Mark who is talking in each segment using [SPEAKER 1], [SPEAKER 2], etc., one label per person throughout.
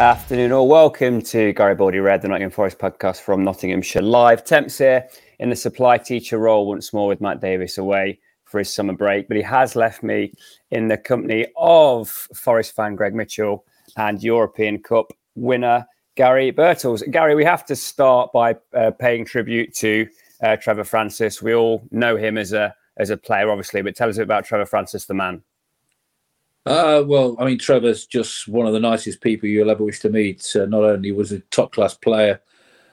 [SPEAKER 1] Afternoon, or welcome to Garibaldi Red, the Nottingham Forest podcast from Nottinghamshire Live. Temps here in the supply teacher role once more with Matt Davis away for his summer break, but he has left me in the company of Forest fan Greg Mitchell and European Cup winner Garry Birtles. Gary, we have to start by uh, paying tribute to uh, Trevor Francis. We all know him as a as a player, obviously, but tell us about Trevor Francis, the man.
[SPEAKER 2] Uh, well, I mean, Trevor's just one of the nicest people you'll ever wish to meet. Uh, not only was a top class player,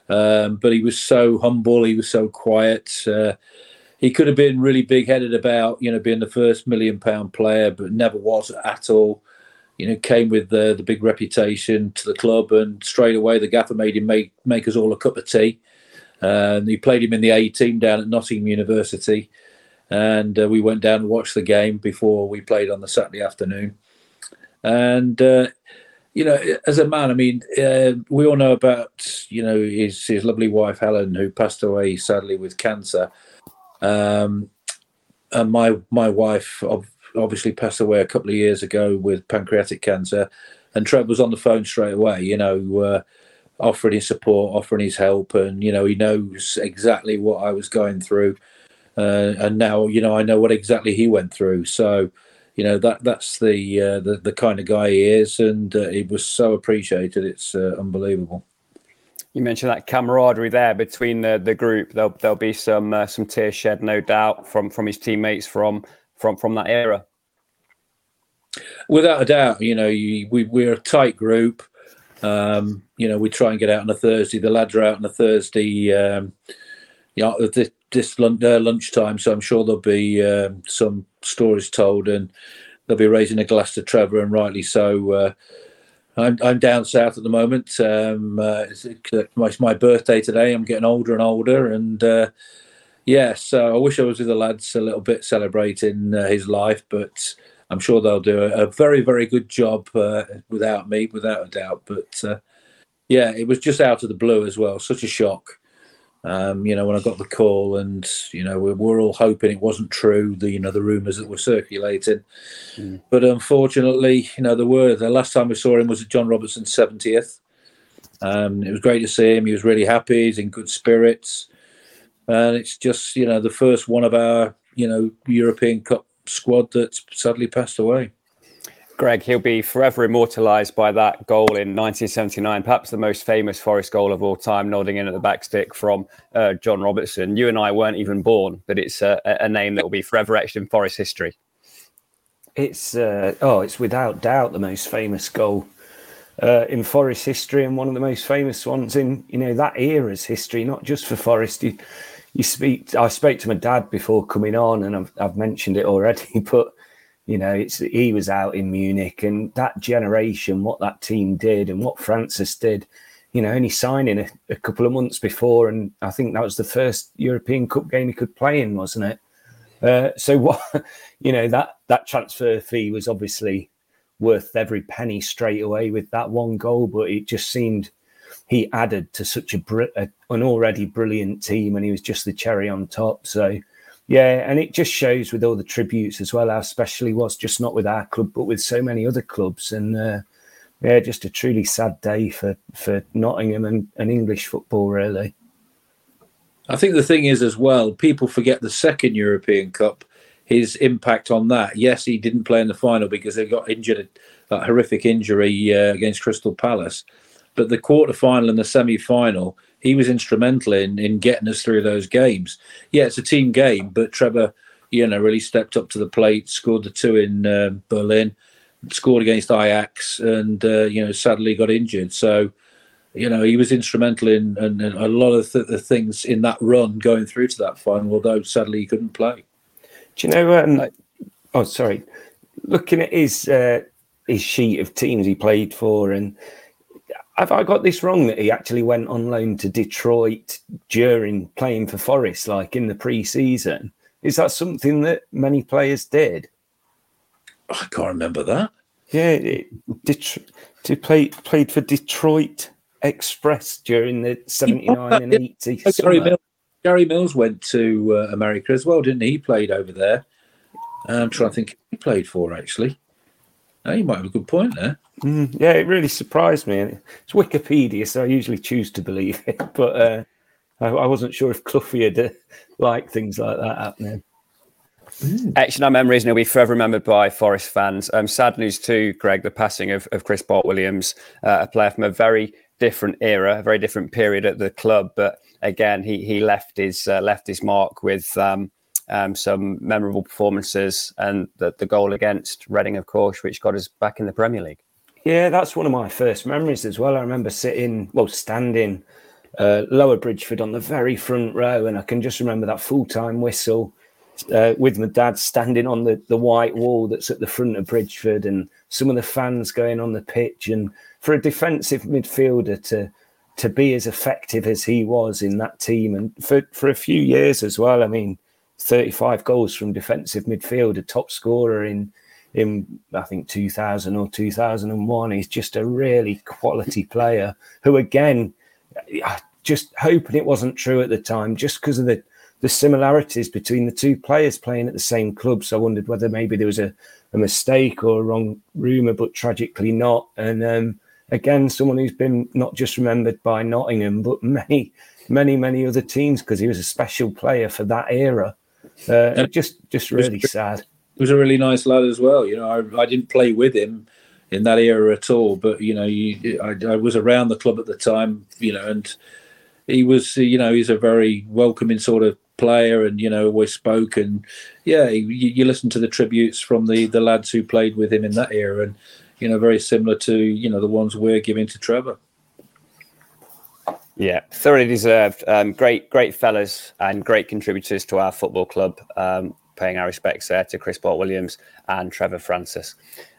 [SPEAKER 2] um, but he was so humble. He was so quiet. Uh, he could have been really big headed about, you know, being the first million pound player, but never was at all. You know, came with the the big reputation to the club, and straight away the gaffer made him make make us all a cup of tea. And he played him in the A team down at Nottingham University and uh, we went down and watched the game before we played on the Saturday afternoon. And uh, you know, as a man, I mean, uh, we all know about you know his his lovely wife Helen, who passed away sadly with cancer. Um, and my my wife obviously passed away a couple of years ago with pancreatic cancer. And Trev was on the phone straight away, you know, uh, offering his support, offering his help, and you know he knows exactly what I was going through uh, and now you know I know what exactly he went through. So you know that that's the uh, the, the kind of guy he is, and uh, he was so appreciated. It's uh, unbelievable.
[SPEAKER 1] You mentioned that camaraderie there between the the group. There'll there'll be some uh, some tears shed, no doubt, from from his teammates from from from that era.
[SPEAKER 2] Without a doubt, you know, you, we we're a tight group. Um, you know, we try and get out on a Thursday. The lads are out on a Thursday. Um, you know, the, this lunch, uh, lunchtime, so I'm sure there'll be um, some stories told, and they'll be raising a glass to Trevor, and rightly so. Uh, I'm I'm down south at the moment. Um, uh, it's, it's, my birthday today. I'm getting older and older, and uh, yeah, so I wish I was with the lads a little bit celebrating uh, his life, but I'm sure they'll do a, a very very good job uh, without me, without a doubt. But uh, yeah, it was just out of the blue as well. Such a shock. Um, you know, when I got the call, and you know, we were all hoping it wasn't true. The you know the rumours that were circulating, mm. but unfortunately, you know, there were. The last time we saw him was at John Robertson's seventieth. Um, it was great to see him. He was really happy. He's in good spirits, and it's just you know the first one of our you know European Cup squad that's sadly passed away.
[SPEAKER 1] Greg, he'll be forever immortalised by that goal in 1979, perhaps the most famous Forest goal of all time, nodding in at the backstick from uh, John Robertson. You and I weren't even born, but it's a, a name that will be forever etched in Forest history.
[SPEAKER 3] It's uh, oh, it's without doubt the most famous goal uh, in Forest history and one of the most famous ones in you know that era's history, not just for Forest. You, you speak. I spoke to my dad before coming on, and I've, I've mentioned it already, but you know, it's he was out in Munich, and that generation, what that team did, and what Francis did. You know, only signing a, a couple of months before, and I think that was the first European Cup game he could play in, wasn't it? Uh, so what, you know, that that transfer fee was obviously worth every penny straight away with that one goal, but it just seemed he added to such a, a an already brilliant team, and he was just the cherry on top. So yeah, and it just shows with all the tributes as well how special he was, just not with our club, but with so many other clubs. And uh, yeah, just a truly sad day for, for Nottingham and, and English football, really.
[SPEAKER 2] I think the thing is as well, people forget the second European Cup, his impact on that. Yes, he didn't play in the final because they got injured, that horrific injury uh, against Crystal Palace. But the quarter final and the semi final, he was instrumental in in getting us through those games. Yeah, it's a team game, but Trevor, you know, really stepped up to the plate, scored the two in uh, Berlin, scored against Ajax, and uh, you know, sadly got injured. So, you know, he was instrumental in, in, in a lot of th- the things in that run going through to that final. Although sadly he couldn't play.
[SPEAKER 3] Do you know? Um, oh, sorry. Looking at his uh, his sheet of teams he played for, and have I got this wrong that he actually went on loan to Detroit during playing for Forest, like in the pre-season? Is that something that many players did?
[SPEAKER 2] I can't remember that.
[SPEAKER 3] Yeah, it, Det- to play played for Detroit Express during the seventy nine and eighty.
[SPEAKER 2] Gary Mills, Gary Mills went to uh, America as well, didn't he? He played over there. I'm trying to think he played for actually. Oh, you might have a good point there.
[SPEAKER 3] Mm, yeah, it really surprised me. It's Wikipedia, so I usually choose to believe it, but uh, I, I, wasn't sure if Cloughie had uh, liked things like that happening.
[SPEAKER 1] Mm. Etched in our memories and he'll be forever remembered by Forest fans. Um, sad news too, Greg, the passing of, of Chris Bart-Williams, uh, a player from a very different era, a very different period at the club. But again, he he left his uh, left his mark with um, um, some memorable performances and the, the goal against Reading, of course, which got us back in the Premier League.
[SPEAKER 3] Yeah, that's one of my first memories as well. I remember sitting, well, standing uh, lower Bridgford on the very front row, and I can just remember that full time whistle uh, with my dad standing on the, the white wall that's at the front of Bridgford, and some of the fans going on the pitch. And for a defensive midfielder to to be as effective as he was in that team, and for, for a few years as well. I mean, 35 goals from defensive midfield, a top scorer in in I think 2000 or 2001. He's just a really quality player who, again, just hoping it wasn't true at the time, just because of the the similarities between the two players playing at the same club. So I wondered whether maybe there was a, a mistake or a wrong rumor, but tragically not. And um, again, someone who's been not just remembered by Nottingham, but many, many, many other teams because he was a special player for that era. Uh, just, just really sad.
[SPEAKER 2] He was a really nice lad as well. You know, I, I didn't play with him in that era at all, but you know, you, I, I was around the club at the time. You know, and he was, you know, he's a very welcoming sort of player, and you know, always spoke. And yeah, you, you listen to the tributes from the the lads who played with him in that era, and you know, very similar to you know the ones we're giving to Trevor.
[SPEAKER 1] Yeah, thoroughly deserved. Um, great, great fellas and great contributors to our football club. Um, paying our respects there to Chris Bart-Williams and Trevor Francis.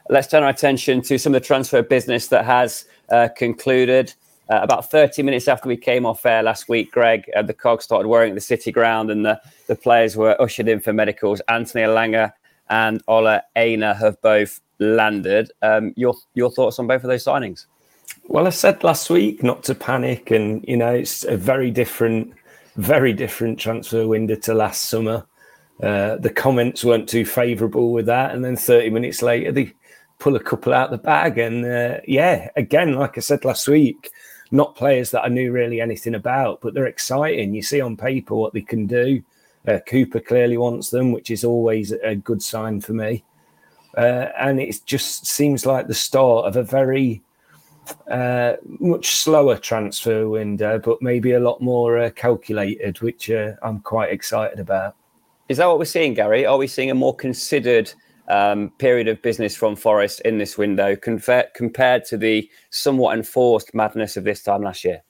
[SPEAKER 1] Let's turn our attention to some of the transfer business that has uh, concluded. Uh, about 30 minutes after we came off air last week, Greg, uh, the cog started whirring at the City Ground and the, the players were ushered in for medicals. Anthony Elanga and Ola Aina have both landed. Um, your, your thoughts on both of those signings?
[SPEAKER 3] Well, I said last week not to panic, and you know it's a very different, very different transfer window to last summer. Uh, the comments weren't too favourable with that, and then 30 minutes later they pull a couple out the bag, and uh, yeah, again, like I said last week, not players that I knew really anything about, but they're exciting. You see on paper what they can do. Uh, Cooper clearly wants them, which is always a good sign for me. Uh, and it just seems like the start of a very uh, much slower transfer window, but maybe a lot more uh, calculated, which uh, I'm quite excited about.
[SPEAKER 1] Is that what we're seeing, Gary? Are we seeing a more considered um, period of business from Forest in this window confer- compared to the somewhat enforced madness of this time last year?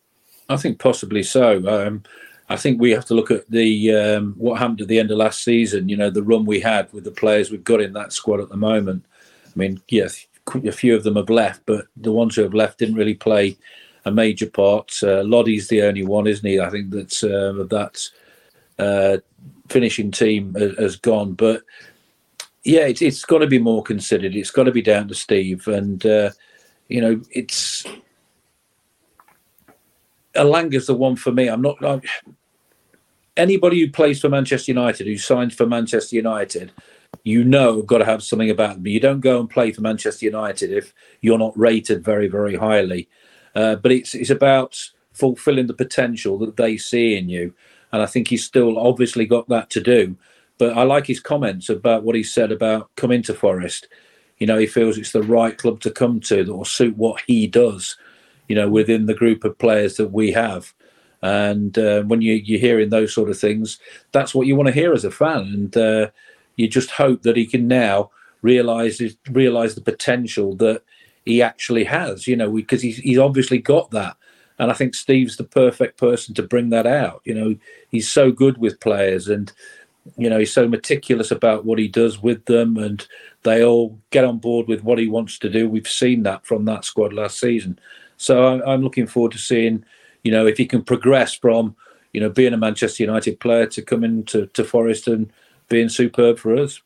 [SPEAKER 2] I think possibly so. Um, I think we have to look at the um, what happened at the end of last season. You know, the run we had with the players we've got in that squad at the moment. I mean, yes, a few of them have left, but the ones who have left didn't really play a major part. Uh, Lodi's the only one, isn't he? I think that's uh, that uh, finishing team has gone, but yeah, it's, it's got to be more considered. It's got to be down to Steve, and uh, you know, it's Elanga's the one for me. I'm not. I'm, anybody who plays for Manchester United, who signs for Manchester United, you know got to have something about them. You don't go and play for Manchester United if you're not rated very, very highly. Uh, but it's it's about fulfilling the potential that they see in you, and I think he's still obviously got that to do. But I like his comments about what he said about coming to Forest. You know, he feels it's the right club to come to that will suit what he does. You know, within the group of players that we have. And uh, when you, you're hearing those sort of things, that's what you want to hear as a fan. And uh, you just hope that he can now realize realize the potential that he actually has. You know, because he's he's obviously got that, and I think Steve's the perfect person to bring that out. You know, he's so good with players, and you know he's so meticulous about what he does with them, and they all get on board with what he wants to do. We've seen that from that squad last season, so I'm looking forward to seeing, you know, if he can progress from you know being a Manchester United player to come into to Forest and being superb for us.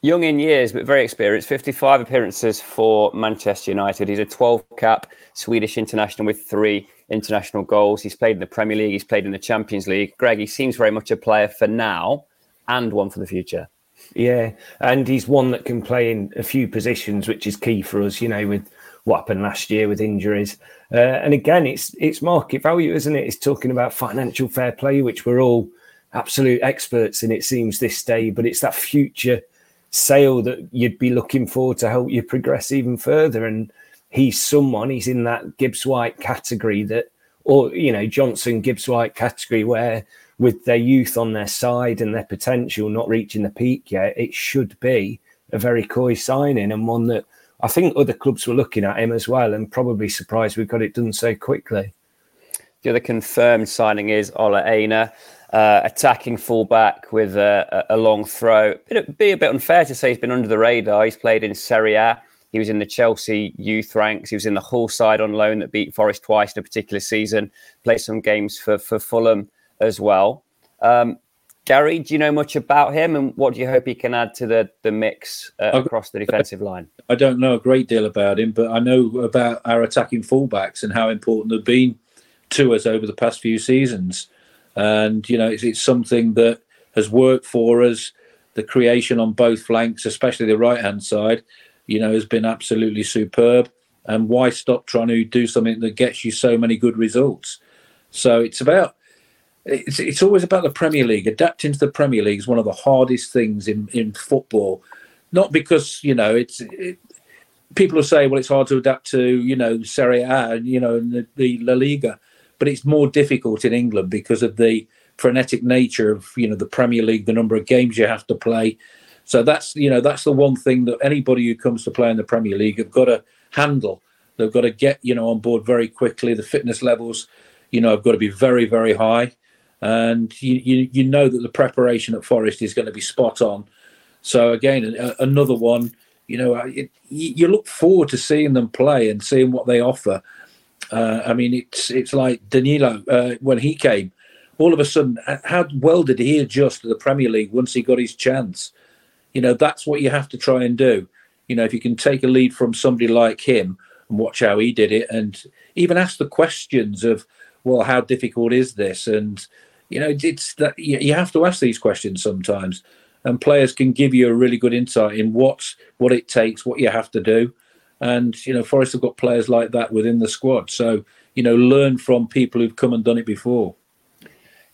[SPEAKER 1] Young in years, but very experienced. 55 appearances for Manchester United. He's a 12 cap Swedish international with three international goals. He's played in the Premier League, he's played in the Champions League. Greg, he seems very much a player for now and one for the future.
[SPEAKER 3] Yeah, and he's one that can play in a few positions, which is key for us. You know, with what happened last year with injuries, uh, and again, it's it's market value, isn't it? It's talking about financial fair play, which we're all absolute experts in. It seems this day, but it's that future sale that you'd be looking for to help you progress even further. And he's someone. He's in that Gibbs White category that, or you know, Johnson Gibbs White category where with their youth on their side and their potential not reaching the peak yet, it should be a very coy signing and one that I think other clubs were looking at him as well and probably surprised we got it done so quickly.
[SPEAKER 1] The other confirmed signing is Ola Aina, uh, attacking fullback with a, a, long throw. It'd be a bit unfair to say he's been under the radar. He's played in Serie A. He was in the Chelsea youth ranks. He was in the Hull side on loan that beat Forest twice in a particular season. Played some games for, for Fulham as well. Um, Gary, do you know much about him, and what do you hope he can add to the the mix uh, across the defensive line?
[SPEAKER 2] I don't know a great deal about him, but I know about our attacking fullbacks and how important they've been to us over the past few seasons. And you know, it's, it's something that has worked for us. The creation on both flanks, especially the right hand side, you know, has been absolutely superb. And why stop trying to do something that gets you so many good results? So it's about it's, it's always about the Premier League. Adapting to the Premier League is one of the hardest things in, in football. Not because, you know, it's it, people will say, well, it's hard to adapt to, you know, Serie A, and, you know, the, the La Liga, but it's more difficult in England because of the frenetic nature of, you know, the Premier League, the number of games you have to play. So that's, you know, that's the one thing that anybody who comes to play in the Premier League have got to handle. They've got to get, you know, on board very quickly. The fitness levels, you know, have got to be very, very high and you, you, you know that the preparation at Forest is going to be spot on. So again, a, another one. You know, it, you look forward to seeing them play and seeing what they offer. Uh, I mean, it's it's like Danilo uh, when he came. All of a sudden, how well did he adjust to the Premier League once he got his chance? You know, that's what you have to try and do. You know, if you can take a lead from somebody like him and watch how he did it, and even ask the questions of, well, how difficult is this? And you know, it's that you have to ask these questions sometimes, and players can give you a really good insight in what what it takes, what you have to do, and you know, Forest have got players like that within the squad. So you know, learn from people who've come and done it before.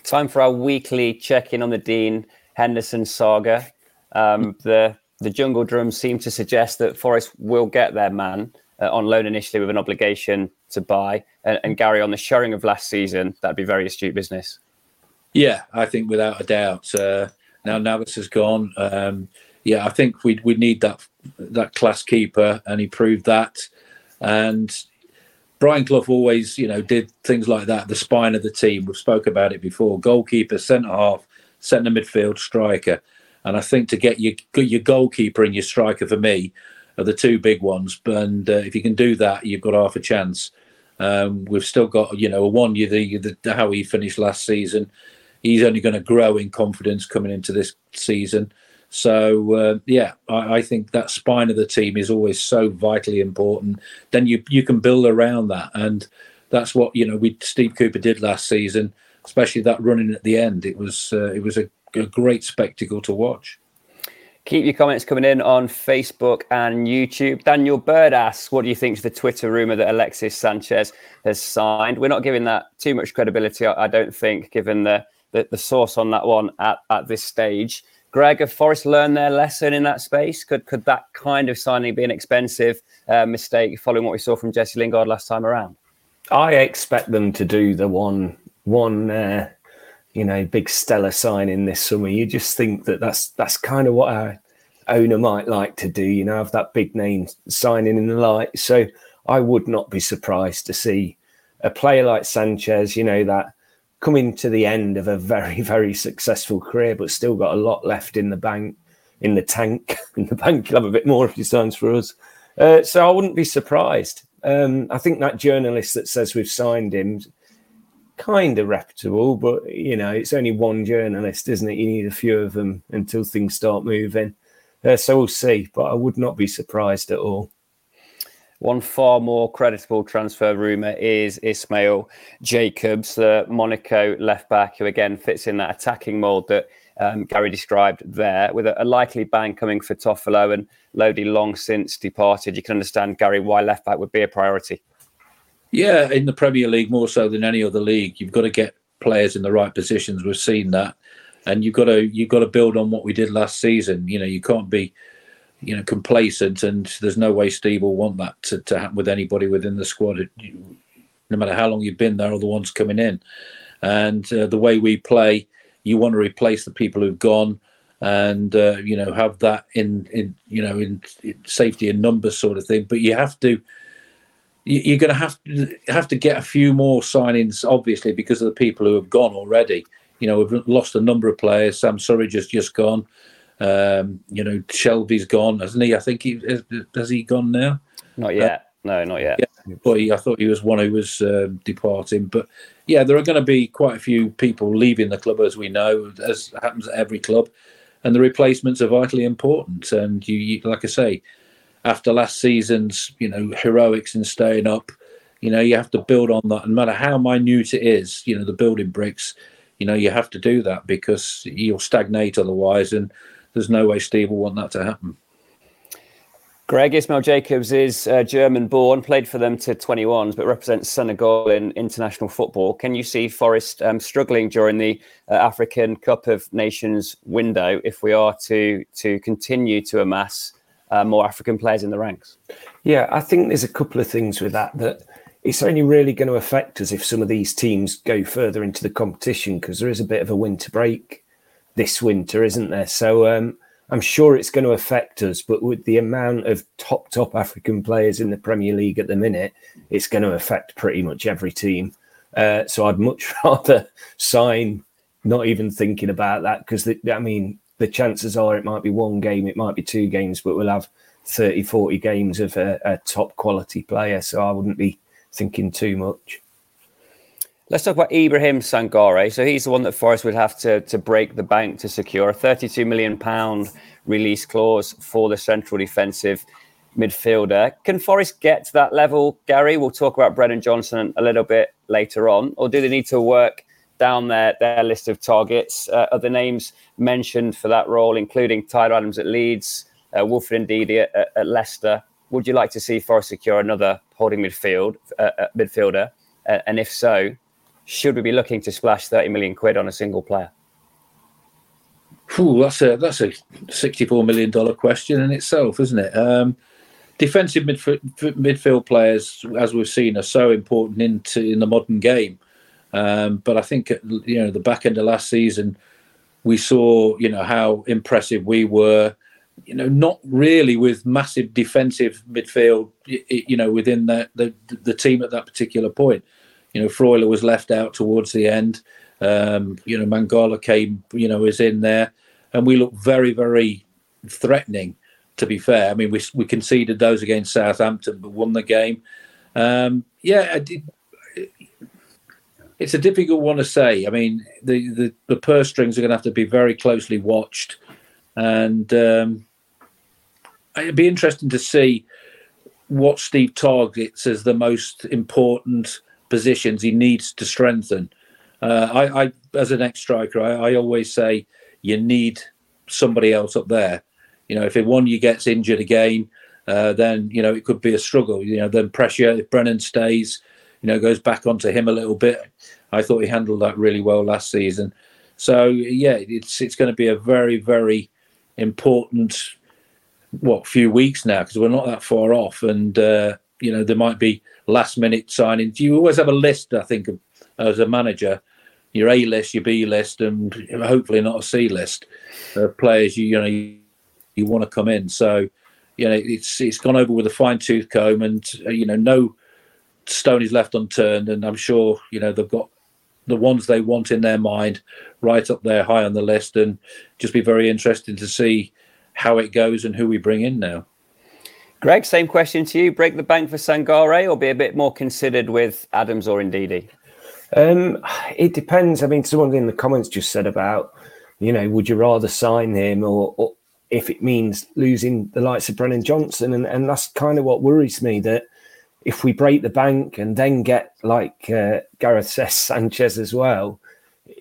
[SPEAKER 1] Time for our weekly check-in on the Dean Henderson saga. Um, the the jungle drums seem to suggest that Forest will get their man uh, on loan initially with an obligation to buy. And, and, Gary, on the showing of last season, that'd be very astute business.
[SPEAKER 2] Yeah, I think without a doubt. Uh, now Navas has gone. Um, yeah, I think we we need that that class keeper, and he proved that. And Brian Clough always, you know, did things like that. The spine of the team. We've spoke about it before. Goalkeeper, centre half, centre midfield, striker. And I think to get your your goalkeeper and your striker for me are the two big ones. And uh, if you can do that, you've got half a chance. Um, we've still got, you know, Awoniyi the, the how he finished last season he's only going to grow in confidence coming into this season. So uh, yeah, I, I, think that spine of the team is always so vitally important. Then you you can build around that, and that's what you know. We Steve Cooper did last season, especially that running at the end. It was uh, it was a, a great spectacle to watch.
[SPEAKER 1] Keep your comments coming in on Facebook and YouTube. Daniel Bird asks, What do you think of the Twitter rumor that Alexis Sanchez has signed? We're not giving that too much credibility, I don't think, given the the, the source on that one at, at this stage. Greg, have Forest learned their lesson in that space? Could could that kind of signing be an expensive uh, mistake following what we saw from Jesse Lingard last time around?
[SPEAKER 3] I expect them to do the one one uh, you know big stellar signing this summer. You just think that that's that's kind of what our owner might like to do. You know, have that big name signing in the light. So I would not be surprised to see a player like Sanchez. You know that coming to the end of a very, very successful career, but still got a lot left in the bank, in the tank. in the bank, you'll have a bit more if he signs for us. Uh, so I wouldn't be surprised. Um, I think that journalist that says we've signed him, kind of reputable, but you know, it's only one journalist, isn't it? You need a few of them until things start moving. Uh, so we'll see, but I would not be surprised at all.
[SPEAKER 1] One far more creditable transfer rumour is Ismail Jakobs, the Monaco left back, who again fits in that attacking mould that um, Gary described there, with a, a, likely ban coming for Toffolo and Lodi long since departed. You can understand, Gary, why left back would be a priority.
[SPEAKER 2] Yeah, in the Premier League more so than any other league, you've got to get players in the right positions. We've seen that, and you've got to you've got to build on what we did last season. You know, you can't be you know complacent, and there's no way Steve will want that to, to happen with anybody within the squad. No matter how long you've been there, or the ones coming in, and uh, the way we play, you want to replace the people who've gone and uh, you know have that in in you know in, in, safety and numbers sort of thing. But you have to you're going to have to have to get a few more signings obviously because of the people who have gone already. You know we've lost a number of players. Sam surridge has just gone um, you know Shelvey's gone hasn't he i think he has he gone now
[SPEAKER 1] not yet uh, no not yet
[SPEAKER 2] yeah, but he, i thought he was one who was uh, departing but yeah, there are going to be quite a few people leaving the club, as we know, as happens at every club, and the replacements are vitally important. And you, you like I say, after last season's, you know, heroics in staying up, you know, you have to build on that. No matter how minute it is, you know, the building bricks, you know, you have to do that because you'll stagnate otherwise, and there's no way Steve will want that to happen.
[SPEAKER 1] Greg Ismail Jakobs is uh, German born, played for them to 21s, but represents Senegal in international football. Can you see Forest um, struggling during the uh, African Cup of Nations window if we are to, to continue to amass uh, more African players in the ranks?
[SPEAKER 3] Yeah, I think there's a couple of things with that that it's only really going to affect us if some of these teams go further into the competition because there is a bit of a winter break this winter, isn't there? So, um, I'm sure it's going to affect us, but with the amount of top top African players in the Premier League at the minute, it's going to affect pretty much every team. Uh, so I'd much rather sign, not even thinking about that, because I mean the chances are it might be one game, it might be two games, but we'll have 30, 40 games of a, a top quality player. So I wouldn't be thinking too much.
[SPEAKER 1] Let's talk about Ibrahim Sangare. So he's the one that Forest would have to, to break the bank to secure a 32 million pound release clause for the central defensive midfielder. Can Forest get to that level, Gary? We'll talk about Brennan Johnson a little bit later on, or do they need to work down their, their list of targets? Uh, other names mentioned for that role, including Tyler Adams at Leeds, uh, Wilfred Ndidi at, at, Leicester. Would you like to see Forest secure another holding midfield uh, uh midfielder? Uh, and if so, should we be looking to splash 30 million quid on a single player?
[SPEAKER 2] Ooh, that's a that's a 64 million dollar question in itself, isn't it? Um, defensive midf- midfield players, as we've seen, are so important into in the modern game. Um, but I think you know the back end of last season, we saw you know how impressive we were. You know, not really with massive defensive midfield. You know, within the the, the team at that particular point. You know, Freuler was left out towards the end. Um, you know, Mangala came, you know, is in there, and we looked very, very threatening. To be fair, I mean, we we conceded those against Southampton, but won the game. Um, yeah, it's a difficult one to say. I mean, the, the, the purse strings are going to have to be very closely watched, and um, it'd be interesting to see what Steve targets as the most important positions he needs to strengthen. Uh, I, I, as an ex-striker, I, I, always say you need somebody else up there. You know, if Awoniyi gets injured again, uh, then you know it could be a struggle. You know, then pressure. If Brennan stays, you know, goes back onto him a little bit. I thought he handled that really well last season. So yeah, it's it's going to be a very very important what few weeks now because we're not that far off, and uh, you know there might be last minute signings. You always have a list, I think, of, as a manager, your A list, your B list, and hopefully not a C list of players you, you know you, you want to come in. So, you know, it's it's gone over with a fine tooth comb, and uh, you know, no stone is left unturned. And I'm sure you know they've got the ones they want in their mind right up there, high on the list, and just be very interesting to see how it goes and who we bring in now.
[SPEAKER 1] Greg, same question to you. Break the bank for Sangare or be a bit more considered with Adams or Ndidi?
[SPEAKER 3] Um, it depends. I mean, someone in the comments just said about, you know, would you rather sign him or, or if it means losing the likes of Brennan Johnson? And, and that's kind of what worries me that if we break the bank and then get, like uh, Gareth says, Sanchez as well,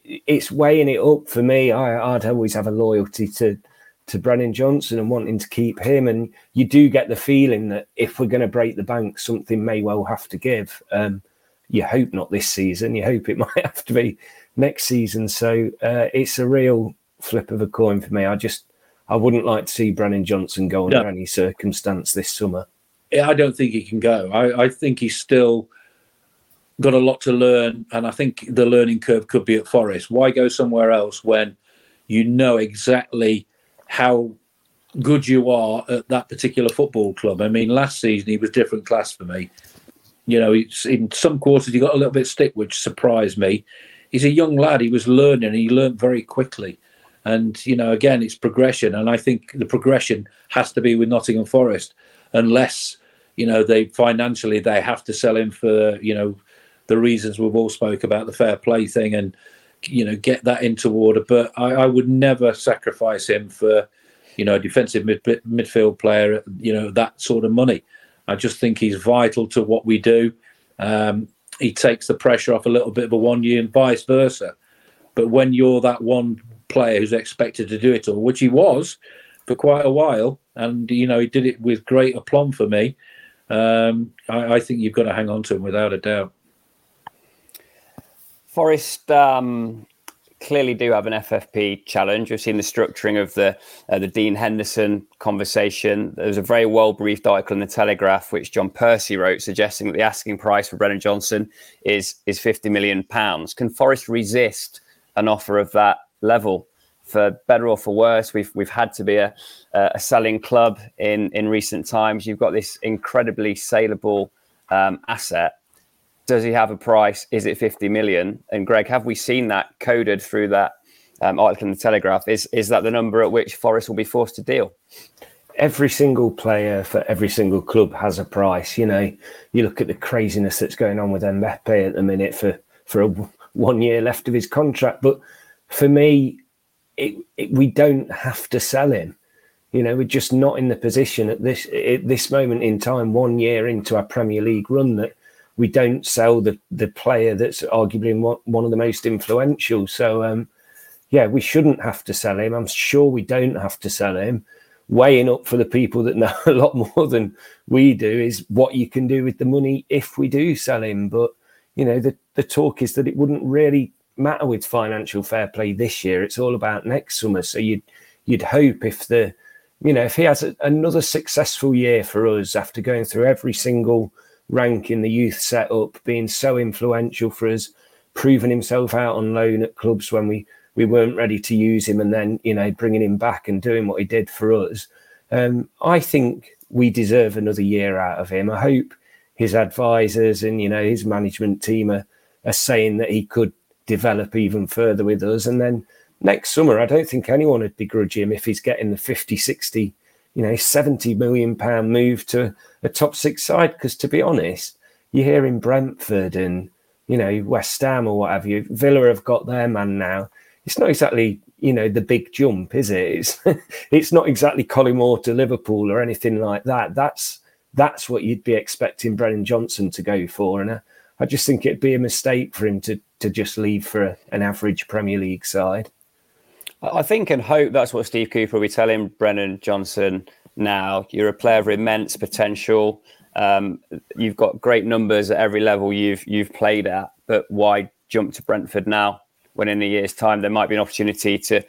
[SPEAKER 3] it's weighing it up for me. I, I'd always have a loyalty to to Brennan Johnson and wanting to keep him. And you do get the feeling that if we're going to break the bank, something may well have to give. Um, you hope not this season. You hope it might have to be next season. So uh, it's a real flip of a coin for me. I just I wouldn't like to see Brennan Johnson go under no. any circumstance this summer.
[SPEAKER 2] I don't think he can go. I, I think he's still got a lot to learn, and I think the learning curve could be at Forest. Why go somewhere else when you know exactly how good you are at that particular football club? I mean, last season he was different class for me. You know, in some quarters he got a little bit stick, which surprised me. He's a young lad. He was learning. He learned very quickly. And you know, again, it's progression, and I think the progression has to be with Nottingham Forest, unless you know they financially they have to sell him for you know the reasons we've all spoke about the fair play thing and you know get that into order. But I, I would never sacrifice him for you know a defensive mid, midfield player. You know that sort of money. I just think he's vital to what we do. Um, he takes the pressure off a little bit of Awoniyi and vice versa. But when you're that one player who's expected to do it all, which he was for quite a while, and you know he did it with great aplomb for me. Um, I, I, think you've got to hang on to him without a doubt.
[SPEAKER 1] Forest um, clearly do have an FFP challenge. We've seen the structuring of the uh, the Dean Henderson conversation. There was a very well briefed article in the Telegraph, which John Percy wrote, suggesting that the asking price for Brennan Johnson is is fifty million pounds. Can Forest resist an offer of that level? For better or for worse, we've we've had to be a, a selling club in in recent times. You've got this incredibly saleable um, asset does he have a price? Is it 50 million? And Greg, have we seen that coded through that um, article in the Telegraph? Is is that the number at which Forest will be forced to deal?
[SPEAKER 3] Every single player for every single club has a price. You know, you look at the craziness that's going on with Mbappe at the minute for for a, one year left of his contract. But for me, it, it, we don't have to sell him. You know, we're just not in the position at this at this moment in time, one year into our Premier League run, that we don't sell the the player that's arguably one of the most influential. So um, yeah, we shouldn't have to sell him. I'm sure we don't have to sell him. Weighing up for the people that know a lot more than we do is what you can do with the money if we do sell him. But you know, the the talk is that it wouldn't really matter with financial fair play this year. It's all about next summer. So you'd you'd hope if the you know if he has a, another successful year for us after going through every single rank in the youth setup, being so influential for us, proving himself out on loan at clubs when we we weren't ready to use him, and then you know bringing him back and doing what he did for us. Um, I think we deserve another year out of him. I hope his advisors and you know his management team are, are saying that he could develop even further with us, and then next summer I don't think anyone would begrudge him if he's getting the 50, 60 you know, 70 million pound move to a top six side. Because to be honest, you hear in Brentford and, you know, West Ham or what have you, Villa have got their man now. It's not exactly, you know, the big jump, is it? It's, it's not exactly Collymore to Liverpool or anything like that. That's that's what you'd be expecting Brennan Johnson to go for. And I, I just think it'd be a mistake for him to to just leave for a, an average Premier League side.
[SPEAKER 1] I think and hope that's what Steve Cooper will be telling Brennan Johnson now. You're a player of immense potential. Um, you've got great numbers at every level you've you've played at, but why jump to Brentford now? When in a year's time there might be an opportunity to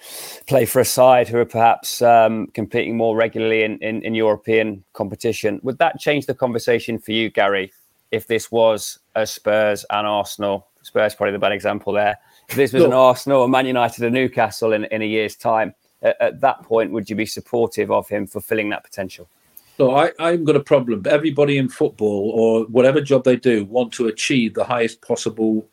[SPEAKER 1] play for a side who are perhaps um, competing more regularly in, in, in European competition. Would that change the conversation for you, Gary? If this was a Spurs and Arsenal, Spurs probably the bad example there this was Look, an Arsenal, a Man United, a Newcastle in, in a year's time, at, at, that point, would you be supportive of him fulfilling that potential?
[SPEAKER 2] So I, I've got a problem. Everybody in football or whatever job they do want to achieve the highest possible,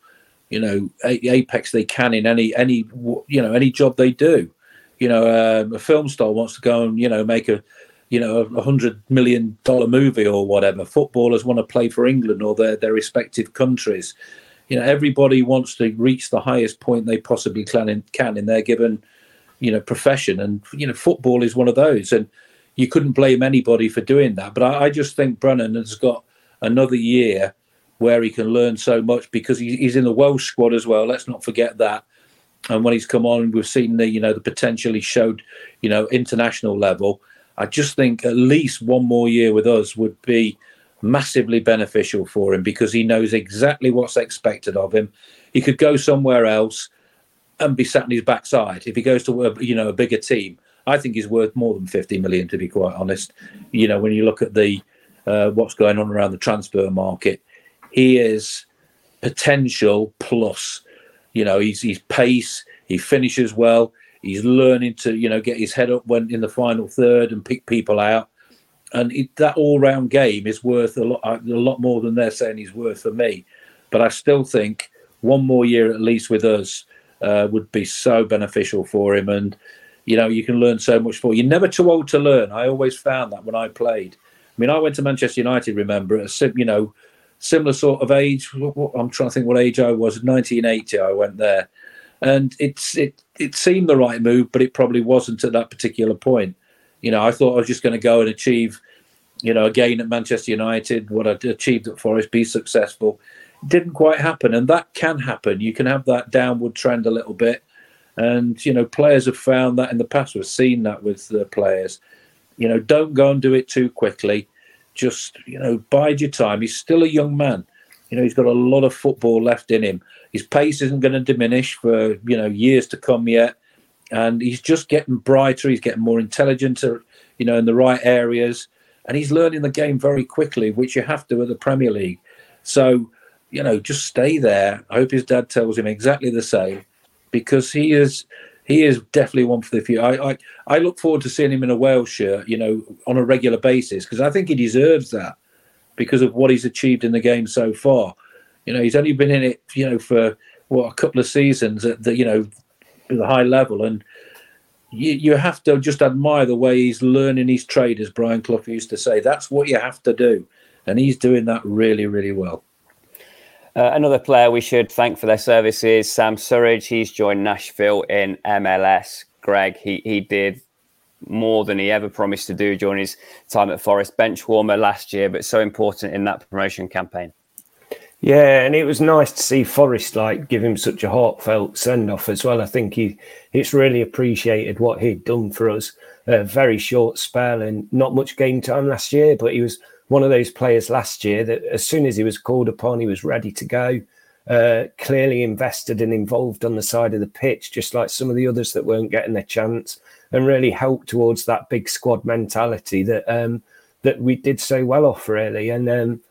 [SPEAKER 2] you know, apex they can in any any you know any job they do. You know, um, a film star wants to go and you know make a you know a hundred million dollar movie or whatever. Footballers want to play for England or their their respective countries you know everybody wants to reach the highest point they possibly can in, can in their given you know profession. And you know football is one of those and you couldn't blame anybody for doing that. But i, I just think brennan has got another year where he can learn so much because he, he's in the welsh squad as well. Let's not forget that. And when he's come on, we've seen the you know the potential he showed, you know, international level. I just think at least one more year with us would be massively beneficial for him because he knows exactly what's expected of him. He could go somewhere else and be sat on his backside. If he goes to a, you know a bigger team, I think he's worth more than 50 million to be quite honest. You know when you look at the uh, what's going on around the transfer market, he is potential plus. You know he's he's pace, he finishes well, he's learning to you know get his head up when in the final third and pick people out. And it, that all-round game is worth a lot, a lot more than they're saying he's worth for me. But I still think one more year at least with us uh, would be so beneficial for him. And you know, you can learn so much for. You're never too old to learn. I always found that when I played. I mean, I went to Manchester United. Remember, at a you know similar sort of age. I'm trying to think what age I was. 1980, I went there, and it's it it seemed the right move, but it probably wasn't at that particular point. You know, I thought I was just going to go and achieve, you know, again at Manchester United what I'd achieved at Forest, be successful didn't quite happen, and that can happen. You can have that downward trend a little bit, and you know players have found that in the past. We've seen that with the players. You know, don't go and do it too quickly. Just you know, bide your time. He's still a young man. You know, he's got a lot of football left in him. His pace isn't going to diminish for you know years to come yet, and he's just getting brighter. He's getting more intelligent, uh, you know, in the right areas, and he's learning the game very quickly, which you have to at the Premier League. So you know, just stay there. I hope his dad tells him exactly the same, because he is he is definitely one for the future. I, I, I look forward to seeing him in a Wales shirt, you know, on a regular basis because I think he deserves that because of what he's achieved in the game so far. You know, he's only been in it, you know, for what a couple of seasons at the, you know, the high level, and you, you have to just admire the way he's learning his trade, as Brian Clough used to say. That's what you have to do, and he's doing that really, really well.
[SPEAKER 1] Uh, another player we should thank for their services, Sam Surridge. He's joined Nashville in MLS. Greg, he, he did more than he ever promised to do during his time at Forest. Bench warmer last year, but so important in that promotion campaign.
[SPEAKER 3] Yeah, and it was nice to see Forest like give him such a heartfelt send off as well. I think he it's really appreciated what he'd done for us. A very short spell and not much game time last year, but he was one of those players last year that as soon as he was called upon, he was ready to go. Uh, clearly invested and involved on the side of the pitch, just like some of the others that weren't getting their chance, and really helped towards that big squad mentality that um, that we did so well off really. And um,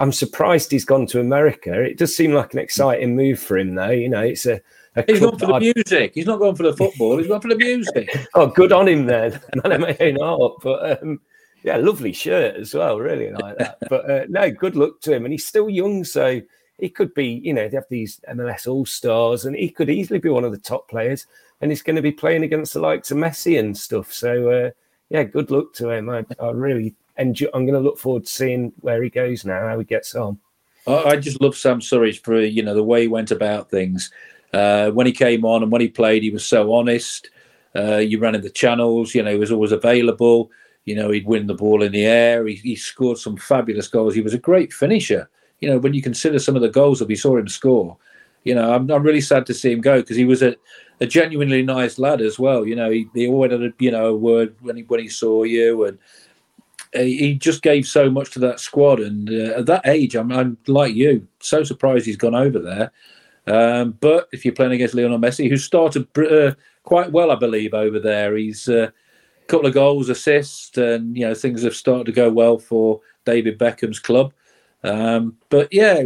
[SPEAKER 3] I'm surprised he's gone to America. It does seem like an exciting move for him, though. You know, it's a, a
[SPEAKER 2] He's gone for the I'd... music. He's not going for the football. He's gone for the music.
[SPEAKER 3] oh, good on him then. Man of my own heart. But um, yeah, lovely shirt as well. Really like that. but uh, no, good luck to him, and he's still young, so he could be. You know, they have these MLS All Stars, and he could easily be one of the top players. And he's going to be playing against the likes of Messi and stuff. So uh, yeah, good luck to him. I, I really enjoy. I'm going to look forward to seeing where he goes now, how he gets on.
[SPEAKER 2] I just love Sam Surridge for you know the way he went about things. Uh, when he came on and when he played, he was so honest. Uh, you ran in the channels, you know, he was always available. You know, he'd win the ball in the air. He, he scored some fabulous goals. He was a great finisher. You know, when you consider some of the goals that we saw him score, you know, I'm, I'm really sad to see him go because he was a, a genuinely nice lad as well. You know, he, he always had a, you know, a word when he, when he saw you and he just gave so much to that squad. And uh, at that age, I'm, I'm like you, so surprised he's gone over there. Um, but if you're playing against Lionel Messi, who started uh, quite well, I believe, over there, he's uh, couple of goals, assists, and you know things have started to go well for David Beckham's club. Um, but yeah,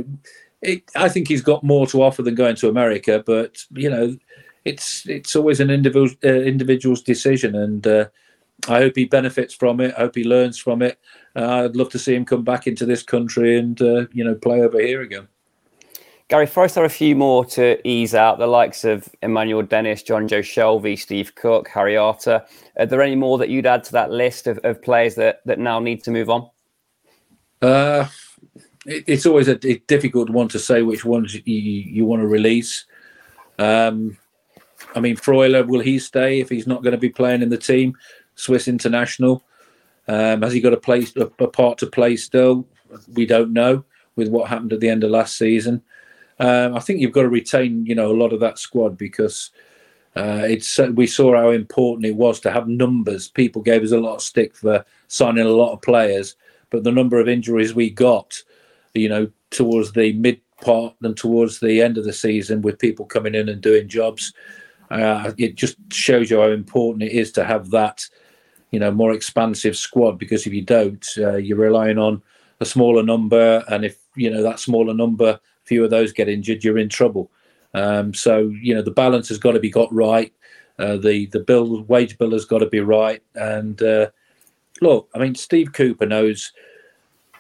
[SPEAKER 2] it, I think he's got more to offer than going to America. But you know, it's it's always an individual uh, individual's decision, and uh, I hope he benefits from it. I hope he learns from it. Uh, I'd love to see him come back into this country and uh, you know play over here again.
[SPEAKER 1] Gary Forest are a few more to ease out, the likes of Emmanuel Dennis, Jonjo Shelvey, Steve Cook, Harry Arter. Are there any more that you'd add to that list of, of players that, that now need to move on?
[SPEAKER 2] Uh, it, it's always a, a, difficult one to say which ones you, you want to release. Um, I mean, Freuler, will he stay if he's not going to be playing in the team? Swiss international. Um, has he got a place, a, a part to play still? We don't know with what happened at the end of last season. Um, I think you've got to retain, you know, a lot of that squad because Uh, it's we saw how important it was to have numbers. People gave us a lot of stick for signing a lot of players, but the number of injuries we got, you know, towards the mid part and towards the end of the season, with people coming in and doing jobs, uh, it just shows you how important it is to have that, you know, more expansive squad. Because if you don't, uh, you're relying on a smaller number, and if you know that smaller number, few of those get injured, you're in trouble. Um, so you know the balance has got to be got right. Uh, the the bill wage bill has got to be right. And uh, look, I mean, Steve Cooper knows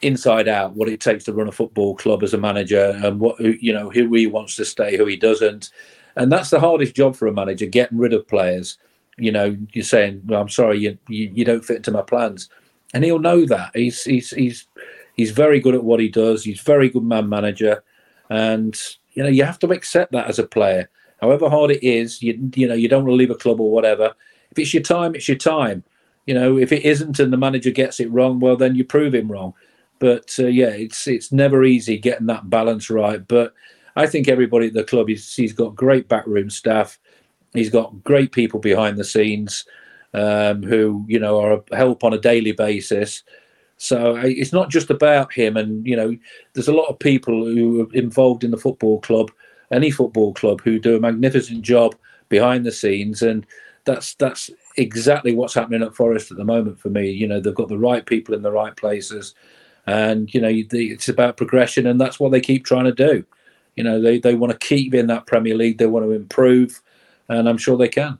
[SPEAKER 2] inside out what it takes to run a football club as a manager, and what you know who he wants to stay, who he doesn't. And that's the hardest job for a manager: getting rid of players. You know, you're saying, well, "I'm sorry, you, you you don't fit into my plans," and he'll know that. He's he's he's he's very good at what he does. He's very good man manager, and you know, you have to accept that as a player. However hard it is, you you know, you don't want to leave a club or whatever. If it's your time, it's your time. You know, if it isn't and the manager gets it wrong, well, then you prove him wrong. But uh, yeah, it's it's never easy getting that balance right. But I think everybody at the club, he's, he's got great backroom staff. He's got great people behind the scenes um, who, you know, are a help on a daily basis. So it's not just about him. And, you know, there's a lot of people who are involved in the football club, any football club, who do a magnificent job behind the scenes. And that's that's exactly what's happening at Forest at the moment for me. You know, they've got the right people in the right places. And, you know, it's about progression. And that's what they keep trying to do. You know, they, they want to keep in that Premier League. They want to improve. And I'm sure they can.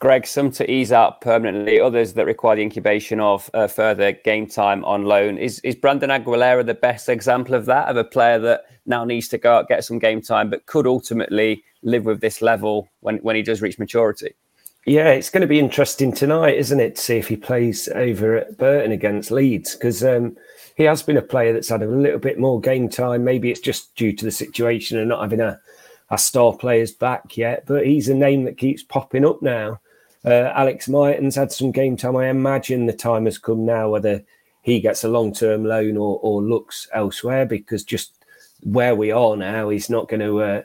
[SPEAKER 1] Greg, some to ease out permanently, others that require the incubation of uh, further game time on loan. Is is Brandon Aguilera the best example of that, of a player that now needs to go out get some game time, but could ultimately live with this level when when he does reach maturity?
[SPEAKER 3] Yeah, it's going to be interesting tonight, isn't it, to see if he plays over at Burton against Leeds because um, he has been a player that's had a little bit more game time. Maybe it's just due to the situation and not having a, a star players back yet, but he's a name that keeps popping up now. Uh, Alex Mighten's had some game time. I imagine the time has come now whether he gets a long term loan or, or looks elsewhere because just where we are now, he's not going to uh,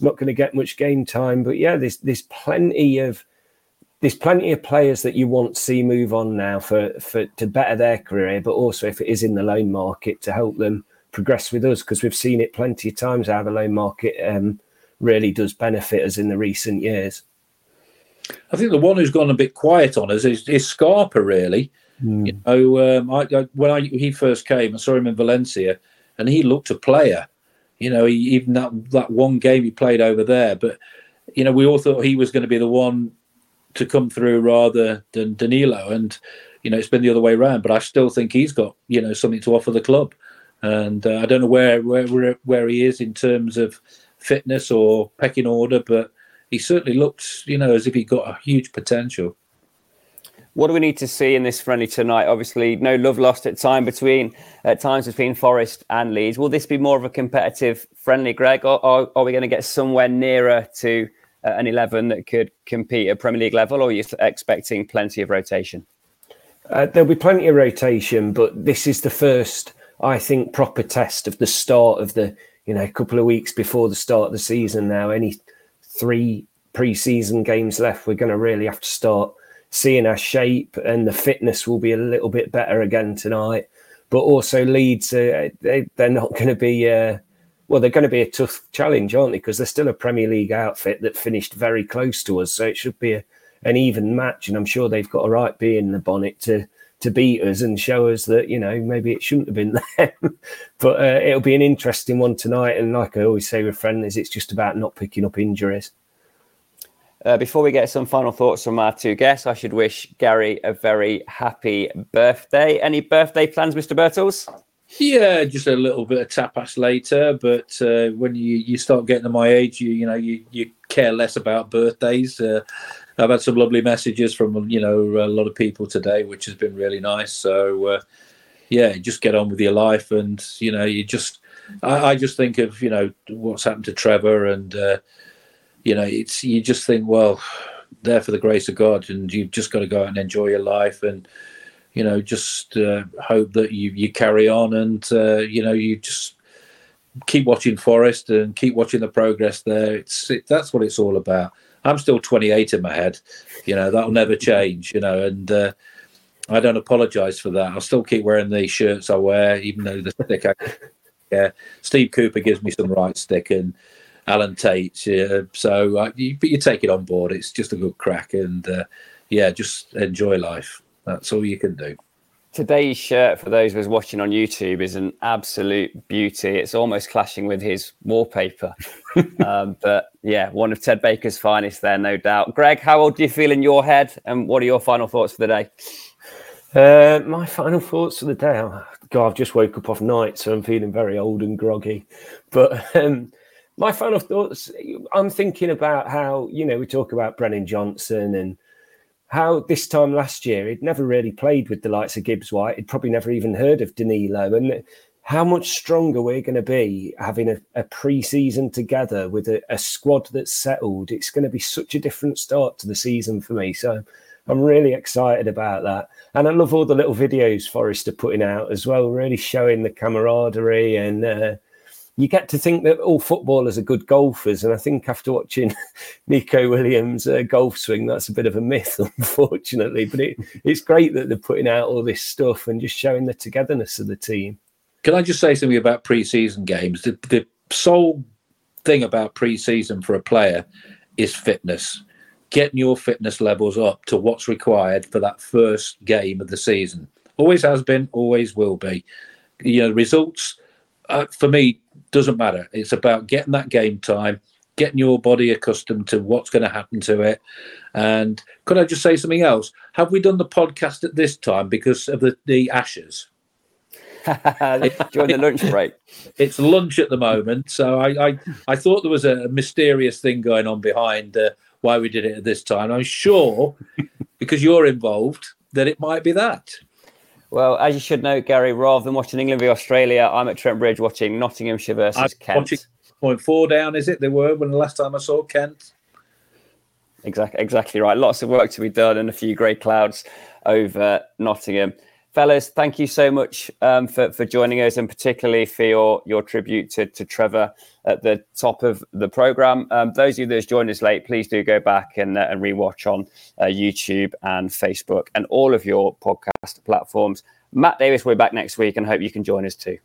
[SPEAKER 3] not going to get much game time. But yeah, there's there's plenty of there's plenty of players that you want to see move on now for for to better their career, but also if it is in the loan market to help them progress with us because we've seen it plenty of times how the loan market um, really does benefit us in the recent years.
[SPEAKER 2] I think the one who's gone a bit quiet on us is, is Scarpa, really. Mm. You know, um, I, I, when I, he first came, I saw him in Valencia, and he looked a player. You know, he, even that that one game he played over there, but you know, we all thought he was going to be the one to come through rather than Danilo, and you know, it's been the other way around. But I still think he's got you know something to offer the club, and uh, I don't know where where where he is in terms of fitness or pecking order, but he certainly looks, you know, as if he got a huge potential.
[SPEAKER 1] What do we need to see in this friendly tonight? Obviously, no love lost at time between at times between Forest and Leeds. Will this be more of a competitive friendly, Greg, or, or are we going to get somewhere nearer to uh, an eleven that could compete at Premier League level, or are you expecting plenty of rotation?
[SPEAKER 3] Uh, there'll be plenty of rotation, but this is the first, I think, proper test of the start of the you know a couple of weeks before the start of the season. Now, any three pre-season games left, we're going to really have to start seeing our shape, and the fitness will be a little bit better again tonight. But also Leeds, uh, they, they're not going to be. Uh, well, they're going to be a tough challenge, aren't they? Because they're still a Premier League outfit that finished very close to us, so it should be a, an even match. And I'm sure they've got a right be in the bonnet to to beat us and show us that you know maybe it shouldn't have been them. but uh, it'll be an interesting one tonight. And like I always say with friendlies, it's just about not picking up injuries.
[SPEAKER 1] Uh, before we get some final thoughts from our two guests, I should wish Garry a very happy birthday. Any birthday plans, Mr. Birtles?
[SPEAKER 2] Yeah, just a little bit of tapas later. But uh, when you, you start getting to my age, you you know you, you care less about birthdays. Uh, I've had some lovely messages from you know a lot of people today, which has been really nice. So uh, yeah, just get on with your life, and you know you just I, I just think of you know what's happened to Trevor, and uh, you know it's you just think well, there for the grace of God, and you've just got to go out and enjoy your life, and you know just uh, hope that you you carry on, and uh, you know you just keep watching Forest and keep watching the progress there. It's it, that's what it's all about. I'm still 28 in my head. You know, that'll never change, you know, and uh, I don't apologize for that. I'll still keep wearing the shirts I wear, even though the stick I yeah. Steve Cooper gives me some right stick and Alan Tate. Yeah, so uh, you, but you take it on board. It's just a good crack, and uh, yeah, just enjoy life. That's all you can do.
[SPEAKER 1] Today's shirt, for those of us watching on YouTube, is an absolute beauty. It's almost clashing with his wallpaper. um, but yeah, one of Ted Baker's finest there, no doubt. Greg, how old do you feel in your head? And what are your final thoughts for the day?
[SPEAKER 3] Uh, my final thoughts for the day. Oh, God, I've just woke up off night, so I'm feeling very old and groggy. But um, my final thoughts, I'm thinking about how, you know, we talk about Brennan Johnson and how this time last year he'd never really played with the likes of Gibbs White. He'd probably never even heard of Danilo. And how much stronger we're going to be having a, a pre season together with a, a squad that's settled. It's going to be such a different start to the season for me. So I'm really excited about that. And I love all the little videos Forest are putting out as well, really showing the camaraderie. And uh, you get to think that all footballers are good golfers. And I think after watching Nico Williams' uh, golf swing, that's a bit of a myth, unfortunately. But it, it's great that they're putting out all this stuff and just showing the togetherness of the team.
[SPEAKER 2] Can I just say something about pre-season games? The, the sole thing about pre-season for a player is fitness getting your fitness levels up to what's required for that first game of the season. Always has been, always will be. You know, results uh, for me doesn't matter. It's about getting that game time, getting your body accustomed to what's going to happen to it. And could I just say something else? Have we done the podcast at this time because of the, the ashes?
[SPEAKER 1] During the lunch break.
[SPEAKER 2] It's lunch at the moment, so I, I, I thought there was a mysterious thing going on behind uh, why we did it at this time. I'm sure because you're involved that it might be that.
[SPEAKER 1] Well, as you should know, Garry, rather than watching England v Australia, I'm at Trent Bridge watching Nottinghamshire versus I'm Kent. Watching
[SPEAKER 2] point four down, is it? They were when the last time I saw Kent.
[SPEAKER 1] Exactly, exactly right. Lots of work to be done and a few grey clouds over Nottingham fellas, thank you so much um, for, for joining us and particularly for your, your tribute to, to Trevor at the top of the program. Um, those of you that have joined us late, please do go back and, uh, and rewatch on uh, YouTube and Facebook and all of your podcast platforms. Matt Davis will be back next week and hope you can join us too.